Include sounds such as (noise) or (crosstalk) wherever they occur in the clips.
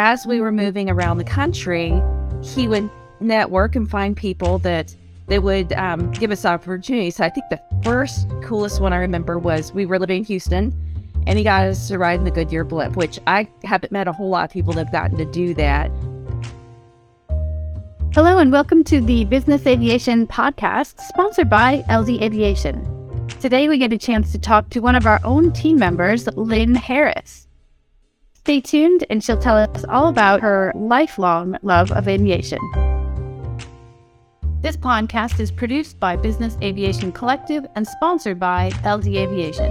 as we were moving around the country, he would network and find people that that would um, give us opportunities. So I think the first coolest one I remember was we were living in Houston, and he got us to ride in the Goodyear blimp, which I haven't met a whole lot of people that have gotten to do that. Hello, and welcome to the Business Aviation Podcast, sponsored by LD Aviation. Today, we get a chance to talk to one of our own team members, Lin Harris. Stay tuned, and she'll tell us all about her lifelong love of aviation. This podcast is produced by Business Aviation Collective and sponsored by LD Aviation.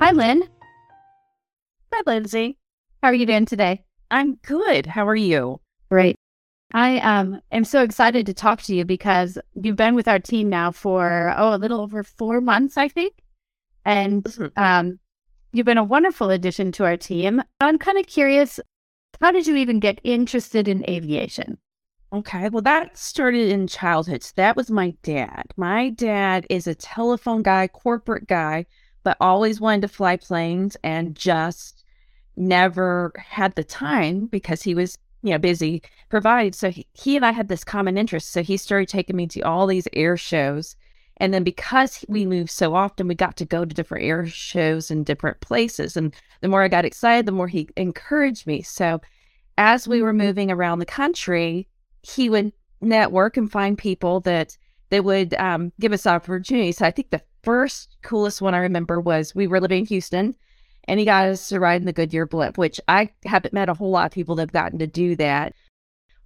Hi, Lin. Hi, Lindsay. How are you doing today? I'm good. How are you? Great. I um, am so excited to talk to you because you've been with our team now for, oh, a little over four months, I think. And um, you've been a wonderful addition to our team. I'm kind of curious how did you even get interested in aviation? Okay, well, that started in childhood. So that was my dad. My dad is a telephone guy, corporate guy, but always wanted to fly planes and just never had the time because he was, you know, busy providing. So he, he and I had this common interest. So he started taking me to all these air shows and then because we moved so often, we got to go to different air shows in different places. And the more I got excited, the more he encouraged me. So as we were mm-hmm. moving around the country, he would network and find people that that would um, give us opportunities. So I think the first coolest one I remember was we were living in Houston and he got us to ride in the Goodyear blimp, which I haven't met a whole lot of people that have gotten to do that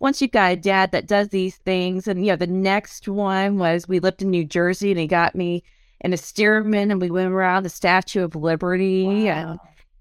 once you've got a dad that does these things, and you know, the next one was we lived in New Jersey and he got me in a Stearman and we went around the Statue of Liberty. Wow. And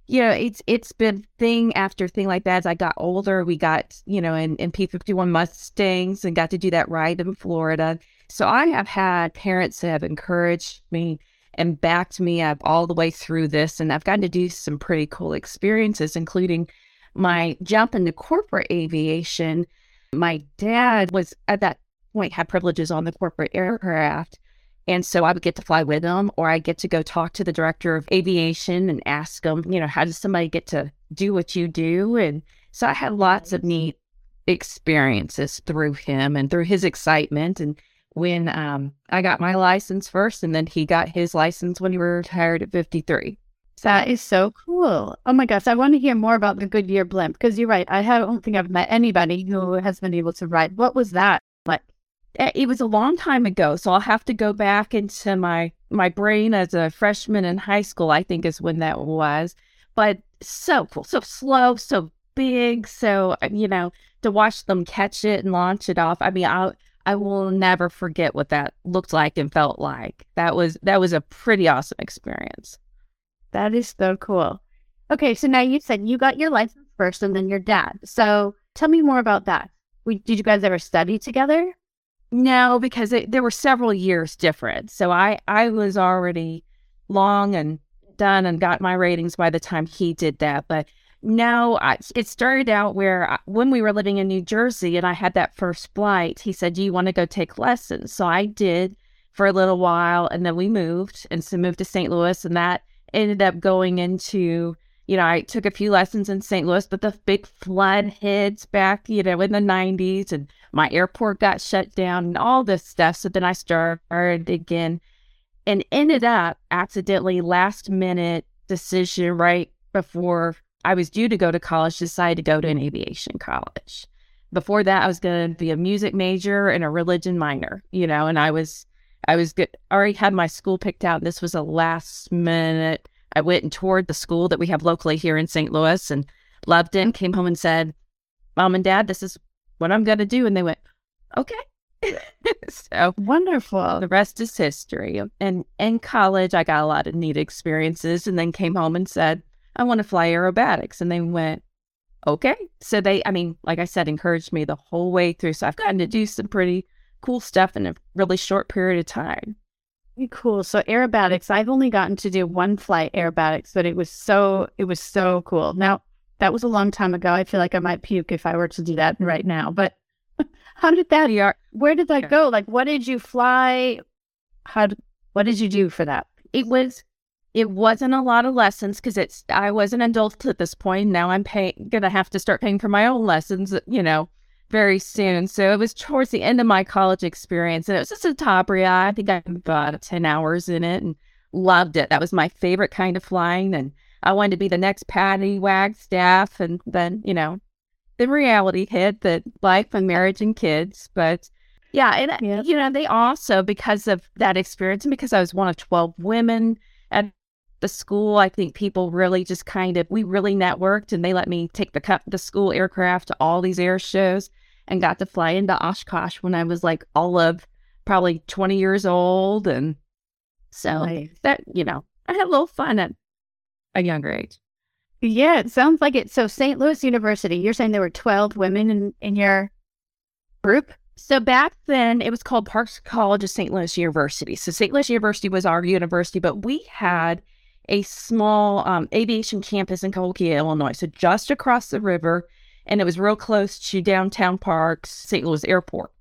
you know, it's it's been thing after thing like that. As I got older, we got, you know, in, in P fifty one Mustangs and got to do that ride in Florida. So I have had parents that have encouraged me and backed me up all the way through this. And I've gotten to do some pretty cool experiences, including my jump into corporate aviation my dad was at that point had privileges on the corporate aircraft. And so I would get to fly with him, or I get to go talk to the director of aviation and ask him, you know, how does somebody get to do what you do? And so I had lots of neat experiences through him and through his excitement. And when um, I got my license first, and then he got his license when he retired at 53. That is so cool. Oh my gosh, I want to hear more about the Goodyear blimp because you're right. I don't think I've met anybody who has been able to ride. What was that like? Eh, it was a long time ago, so I'll have to go back into my my brain as a freshman in high school. I think is when that was, but so cool, so slow, so big, so uh, you know to watch them catch it and launch it off. I mean, I I will never forget what that looked like and felt like. That was that was a pretty awesome experience. That is so cool. Okay, so now you said you got your license first and then your dad. So tell me more about that. We, did you guys ever study together? No, because it, there were several years different. So I, I was already long and done and got my ratings by the time he did that. But no, I, it started out where I, when we were living in New Jersey and I had that first flight, he said, Do you want to go take lessons? So I did for a little while and then we moved and so moved to St. Louis and that ended up going into, you know, I took a few lessons in St. Louis, but the big flood hits back, you know, in the 90s and my airport got shut down and all this stuff. So then I started again and ended up accidentally last minute decision right before I was due to go to college, decided to go to an aviation college. Before that, I was going to be a music major and a religion minor, you know, and I was I was good, already had my school picked out. This was a last minute. I went and toured the school that we have locally here in St. Louis and loved it. And Came home and said, "Mom and Dad, this is what I'm going to do." And they went, "Okay." (laughs) so wonderful. The rest is history. And in college, I got a lot of neat experiences, and then came home and said, "I want to fly aerobatics." And they went, "Okay." So they, I mean, like I said, encouraged me the whole way through. So I've gotten to do some pretty cool stuff in a really short period of time. Cool. So aerobatics, I've only gotten to do one flight aerobatics, but it was so it was so cool. Now that was a long time ago. I feel like I might puke if I were to do that right now. But (laughs) how did that? Where did that go? Like, what did you fly? How? What did you do for that? It was it wasn't a lot of lessons because it's I was an adult at this point. Now I'm paying gonna have to start paying for my own lessons, you know, very soon. So it was towards the end of my college experience, and it was just a Citabria. I think I about ten hours in it and loved it. That was my favorite kind of flying, and I wanted to be the next Patty Wagstaff. And then you know, the reality hit that life and marriage and kids, but. Yeah, and yeah. you know, they also because of that experience and because I was one of twelve women at the school, I think people really just kind of we really networked, and they let me take the the school aircraft to all these air shows, and got to fly into Oshkosh when I was like all of probably twenty years old, and so nice. that you know I had a little fun at a younger age. Yeah, it sounds like it. So St. Louis University, you're saying there were twelve women in in your group. So back then, it was called Parks College of St. Louis University. So St. Louis University was our university, but we had a small um, aviation campus in Cahokia, Illinois. So just across the river, and it was real close to downtown Parks, St. Louis Airport.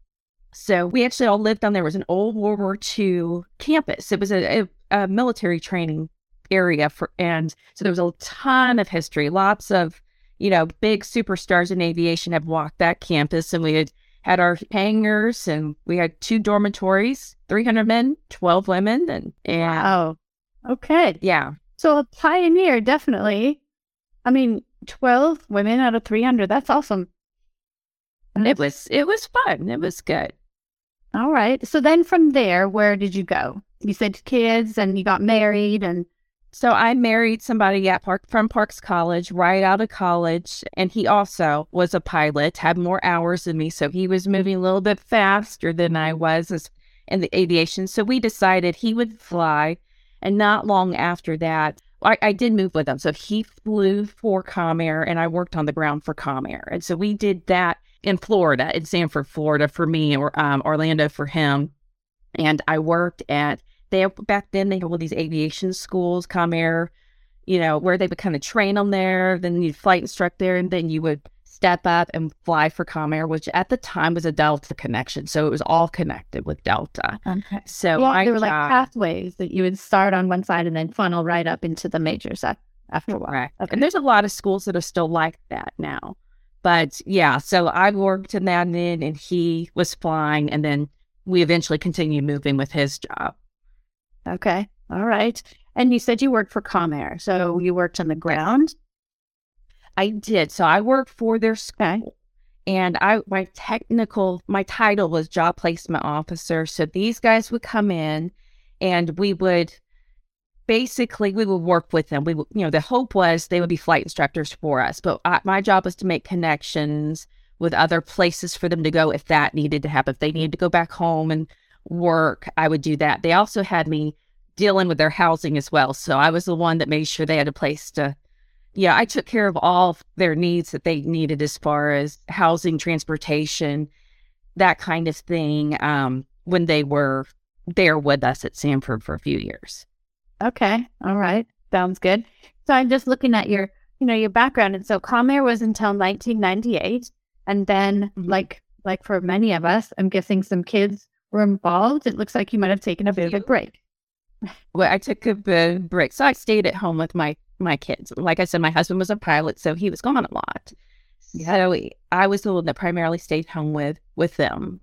So we actually all lived on there. It was an old World War II campus. It was a, a, a military training area for, and so there was a ton of history. Lots of, you know, big superstars in aviation have walked that campus, and we had had our hangars, and we had two dormitories, 300 men, 12 women, and, and wow. Okay. Yeah. So a pioneer, definitely. I mean, 12 women out of 300. That's awesome. It was, it was fun. It was good. All right. So then from there, where did you go? You said kids and you got married and so I married somebody at Park from Parks College right out of college, and he also was a pilot, had more hours than me, so he was moving a little bit faster than I mm-hmm. was in the aviation. So we decided he would fly, and not long after that, I, I did move with him. So he flew for Comair, and I worked on the ground for Comair, and so we did that in Florida, in Sanford, Florida, for me, or um, Orlando for him, and I worked at they back then they had all these aviation schools, Comair, you know, where they would kind of train them there. Then you'd flight instruct there, and then you would step up and fly for Comair, which at the time was a Delta connection. So it was all connected with Delta. Okay. So well, there were like pathways that you would start on one side and then funnel right up into the majors after a while. Right. Okay. And there's a lot of schools that are still like that now. But yeah, so I worked in that then and he was flying and then we eventually continued moving with his job. Okay. All right. And you said you worked for Comair. So you worked on the ground? I did. So I worked for their school. And I my technical my title was job placement officer. So these guys would come in and we would basically we would work with them. We would, you know, the hope was they would be flight instructors for us. But I, my job was to make connections with other places for them to go if that needed to happen. If they needed to go back home and work, I would do that. They also had me dealing with their housing as well. So I was the one that made sure they had a place to, yeah, I took care of all their needs that they needed as far as housing, transportation, that kind of thing um, when they were there with us at Sanford for a few years. Okay. All right. Sounds good. So I'm just looking at your, you know, your background. And so Comair was until 1998. And then mm-hmm. like, like for many of us, I'm guessing some kids were involved, it looks like you might have taken a bit of a break. Well, I took a bit of break. So I stayed at home with my my kids. Like I said, my husband was a pilot, so he was gone a lot. So I was the one that primarily stayed home with with them.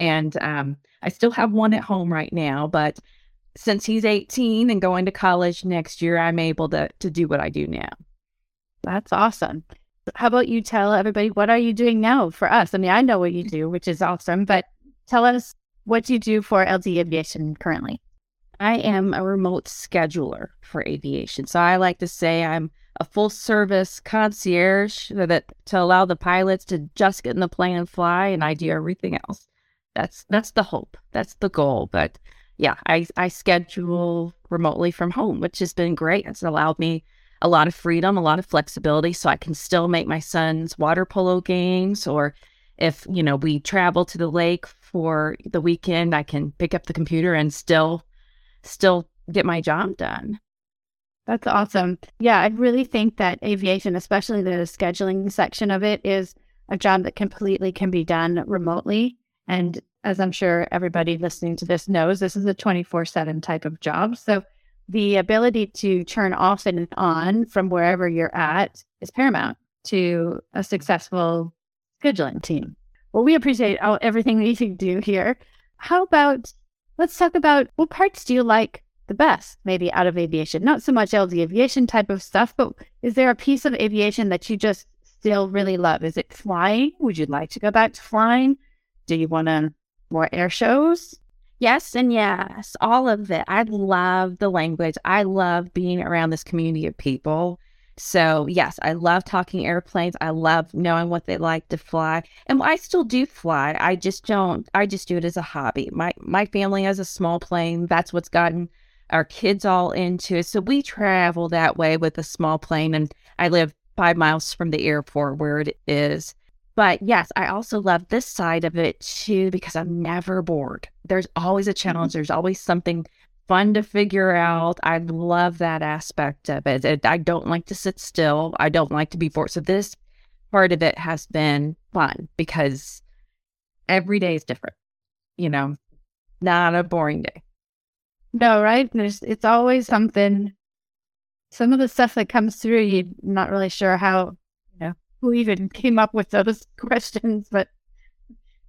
And um, I still have one at home right now, but since he's 18 and going to college next year, I'm able to to do what I do now. That's awesome. How about you tell everybody what are you doing now for us? I mean, I know what you do, which is awesome, but tell us what you do for LD Aviation currently? I am a remote scheduler for aviation. So I like to say I'm a full service concierge that to allow the pilots to just get in the plane and fly and I do everything else. That's that's the hope. That's the goal. But yeah, I, I schedule remotely from home, which has been great. It's allowed me a lot of freedom, a lot of flexibility so I can still make my son's water polo games or if, you know, we travel to the lake for the weekend, I can pick up the computer and still still get my job done. That's awesome. Yeah, I really think that aviation, especially the scheduling section of it, is a job that completely can be done remotely. And as I'm sure everybody listening to this knows, this is a 24 7 type of job. So the ability to turn off and on from wherever you're at is paramount to a successful scheduling team. Well, we appreciate all, everything that you do here. How about let's talk about what parts do you like the best, maybe out of aviation? Not so much LD aviation type of stuff, but is there a piece of aviation that you just still really love? Is it flying? Would you like to go back to flying? Do you want to more air shows? Yes, and yes, all of it. I love the language. I love being around this community of people. So, yes, I love talking airplanes. I love knowing what they like to fly. And I still do fly. I just don't I just do it as a hobby. My my family has a small plane. That's what's gotten our kids all into it. So we travel that way with a small plane and I live 5 miles from the airport where it is. But yes, I also love this side of it too because I'm never bored. There's always a mm-hmm. challenge. There's always something fun to figure out. I love that aspect of it. it. I don't like to sit still. I don't like to be bored. So this part of it has been fun because every day is different. You know, not a boring day. No, right? There's it's always something. Some of the stuff that comes through, you're not really sure how, you know, who even came up with those (laughs) questions, but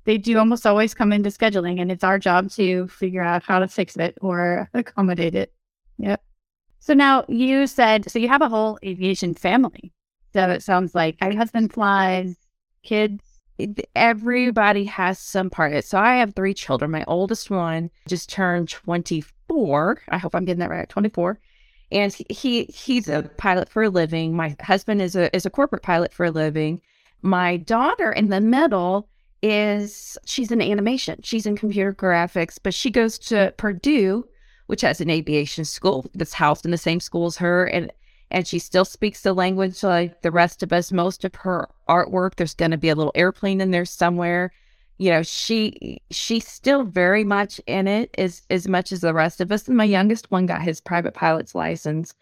they do almost always come into scheduling, and it's our job to figure out how to fix it or accommodate it. Yep. So now you said, so you have a whole aviation family. So it sounds like your husband flies, kids. Everybody has some part of it. So I have three children. My oldest one just turned 24. I hope I'm getting that right. 24 and he he's a pilot for a living. My husband is a is a corporate pilot for a living. My daughter in the middle is she's in animation. She's in computer graphics, but she goes to Purdue, which has an aviation school that's housed in the same school as her, and and she still speaks the language like the rest of us. Most of her artwork, there's going to be a little airplane in there somewhere you know she she's still very much in it as as much as the rest of us and my youngest one got his private pilot's license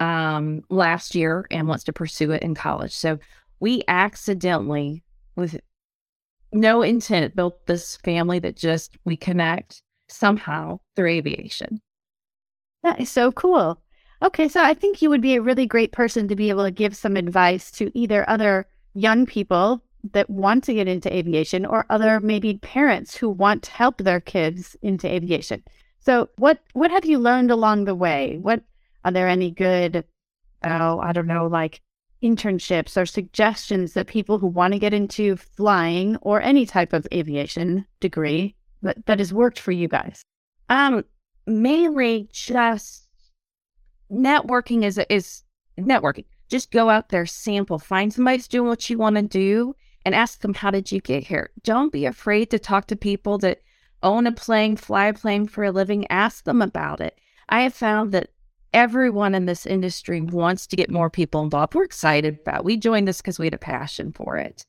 um last year and wants to pursue it in college so we accidentally with no intent built this family that just we connect somehow through aviation that is so cool okay so i think you would be a really great person to be able to give some advice to either other young people that want to get into aviation or other maybe parents who want to help their kids into aviation. So what what have you learned along the way? What are there any good oh, I don't know, like internships or suggestions that people who want to get into flying or any type of aviation degree that, that has worked for you guys? Um mainly just networking is is networking. Just go out there, sample, find somebody who's doing what you want to do and ask them, How did you get here? Don't be afraid to talk to people that own a plane, fly a plane for a living. Ask them about it. I have found that everyone in this industry wants to get more people involved. We're excited about. We joined this because we had a passion for it.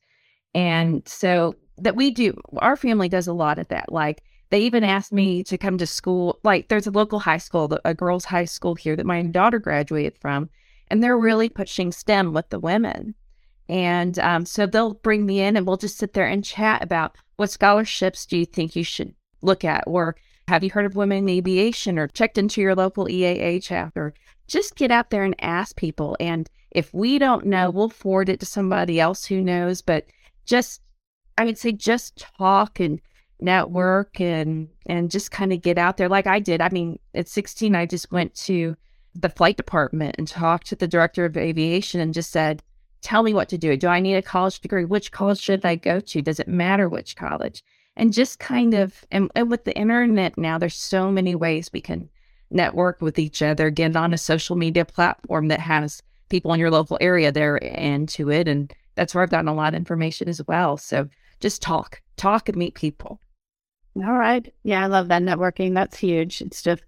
And so that we do, our family does a lot of that. Like they even asked me to come to school. Like there's a local high school, a girls' high school here that my daughter graduated from, and they're really pushing STEM with the women. And um, so they'll bring me in and we'll just sit there and chat about what scholarships do you think you should look at? Or have you heard of women in aviation or checked into your local EAA chapter? Just get out there and ask people. And if we don't know, we'll forward it to somebody else who knows. But just, I would say, just talk and network and and just kind of get out there like I did. I mean, at 16, I just went to the flight department and talked to the director of aviation and just said, tell me what to do. Do I need a college degree? Which college should I go to? Does it matter which college? And just kind of, and, and with the internet now, there's so many ways we can network with each other, get on a social media platform that has people in your local area there into it. And that's where I've gotten a lot of information as well. So just talk, talk and meet people. All right. Yeah, I love that networking. That's huge. It's just,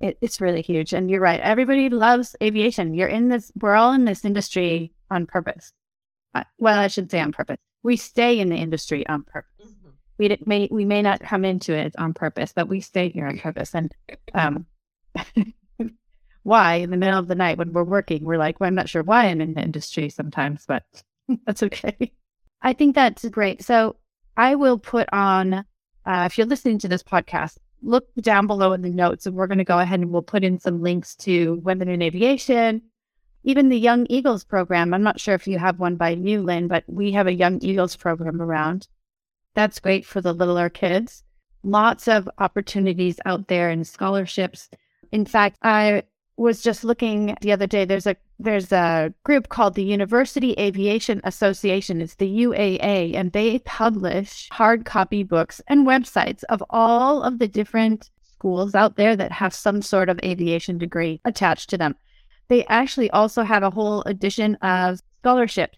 it, it's really huge. And you're right. Everybody loves aviation. You're in this, we're all in this industry on purpose. Uh, well, I should say on purpose. We stay in the industry on purpose. We may we may not come into it on purpose, but we stay here on purpose. And um, (laughs) why in the middle of the night when we're working, we're like, well, I'm not sure why I'm in the industry sometimes, but (laughs) that's okay. I think that's great. So I will put on, uh, if you're listening to this podcast, look down below in the notes and we're going to go ahead and we'll put in some links to Women in Aviation, even the Young Eagles program. I'm not sure if you have one by you, Lin, but we have a Young Eagles program around. That's great for the littler kids. Lots of opportunities out there and scholarships. In fact, I was just looking the other day. There's a there's a group called the University Aviation Association. It's the UAA, and they publish hard copy books and websites of all of the different schools out there that have some sort of aviation degree attached to them. They actually also have a whole edition of scholarships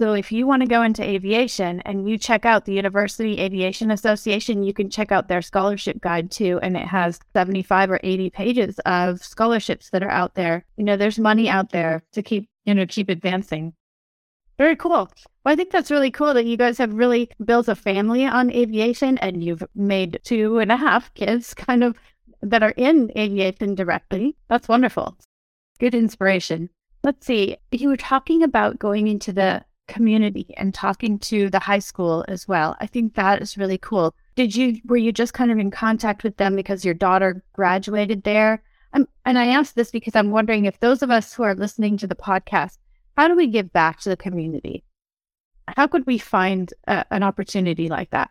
so if you want to go into aviation and you check out the University Aviation Association, you can check out their scholarship guide too. And it has 75 or 80 pages of scholarships that are out there. You know, there's money out there to keep, you know, keep advancing. Very cool. Well, I think that's really cool that you guys have really built a family on aviation and you've made two and a half kids kind of that are in aviation directly. That's wonderful. Good inspiration. Let's see. You were talking about going into the community and talking to the high school as well. I think that is really cool. Did you were you just kind of in contact with them because your daughter graduated there? Um, and I ask this because I'm wondering if those of us who are listening to the podcast, how do we give back to the community? How could we find a, an opportunity like that?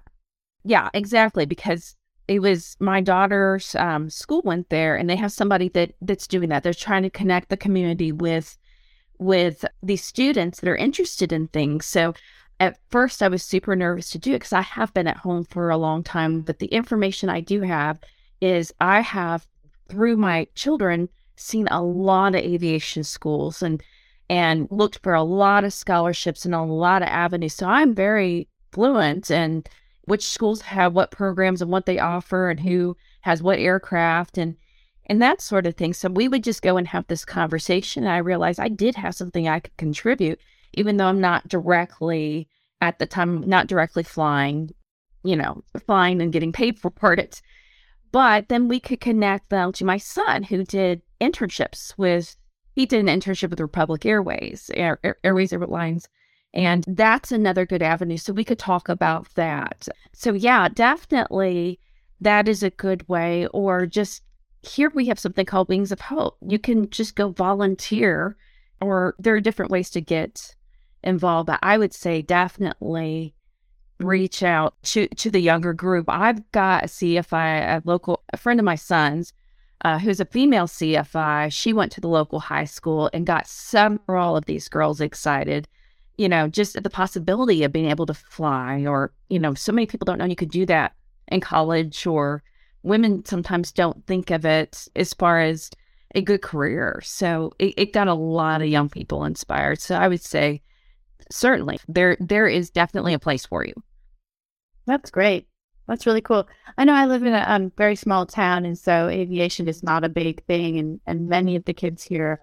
Yeah, exactly. Because it was my daughter's um, school went there, and they have somebody that that's doing that. They're trying to connect the community with with these students that are interested in things. So at first, I was super nervous to do it because I have been at home for a long time. But the information I do have is I have, through my children, seen a lot of aviation schools and and looked for a lot of scholarships and a lot of avenues. So I'm very fluent in which schools have what programs and what they offer and who has what aircraft and and that sort of thing. So we would just go and have this conversation. And I realized I did have something I could contribute, even though I'm not directly at the time, not directly flying, you know, flying and getting paid for (laughs) part it. But then we could connect them to my son who did internships with, he did an internship with Republic Airways, Air, Air, Airways Airlines. And that's another good avenue. So we could talk about that. So, yeah, definitely that is a good way. Or just here we have something called Wings of Hope. You can just go volunteer, or there are different ways to get involved. But I would say definitely reach out to, to the younger group. I've got a CFI, a local, a friend of my son's, uh, who's a female CFI. She went to the local high school and got several of these girls excited. You know, just at the possibility of being able to fly, or, you know, so many people don't know you could do that in college or women sometimes don't think of it as far as a good career. So it, it got a lot of young people inspired. So I would say certainly there there is definitely a place for you. That's great. That's really cool. I know I live in a um, very small town, and so aviation is not a big thing, and and many of the kids here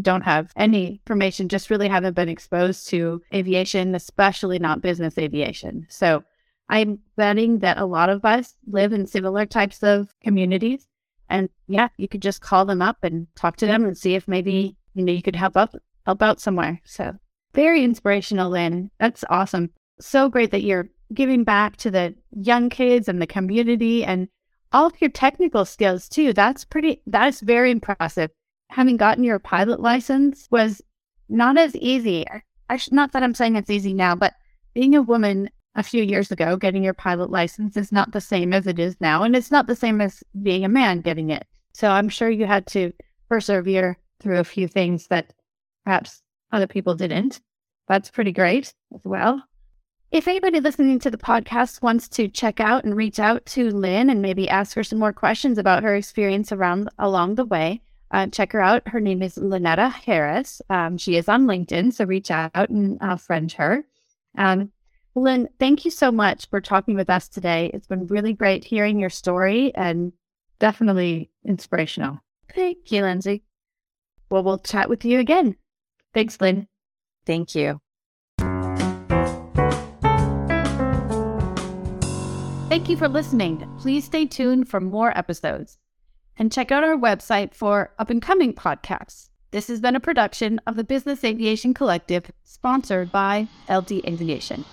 don't have any information, just really haven't been exposed to aviation, especially not business aviation. So I'm betting that a lot of us live in similar types of communities. And yeah, you could just call them up and talk to them and see if maybe, you know, you could help up help out somewhere. So very inspirational, Lin. That's awesome. So great that you're giving back to the young kids and the community and all of your technical skills too. That's pretty that is very impressive. Having gotten your pilot license was not as easy. I not that I'm saying it's easy now, but being a woman a few years ago, getting your pilot license is not the same as it is now. And it's not the same as being a man getting it. So I'm sure you had to persevere through a few things that perhaps other people didn't. That's pretty great as well. If anybody listening to the podcast wants to check out and reach out to Lin and maybe ask her some more questions about her experience around along the way, uh, check her out. Her name is Lynetta Harris. Um, she is on LinkedIn, so reach out and uh, friend her. Um, Lin, thank you so much for talking with us today. It's been really great hearing your story and definitely inspirational. Thank you, Lindsay. Well, we'll chat with you again. Thanks, Lin. Thank you. Thank you for listening. Please stay tuned for more episodes and check out our website for up and coming podcasts. This has been a production of the Business Aviation Collective, sponsored by LD Aviation.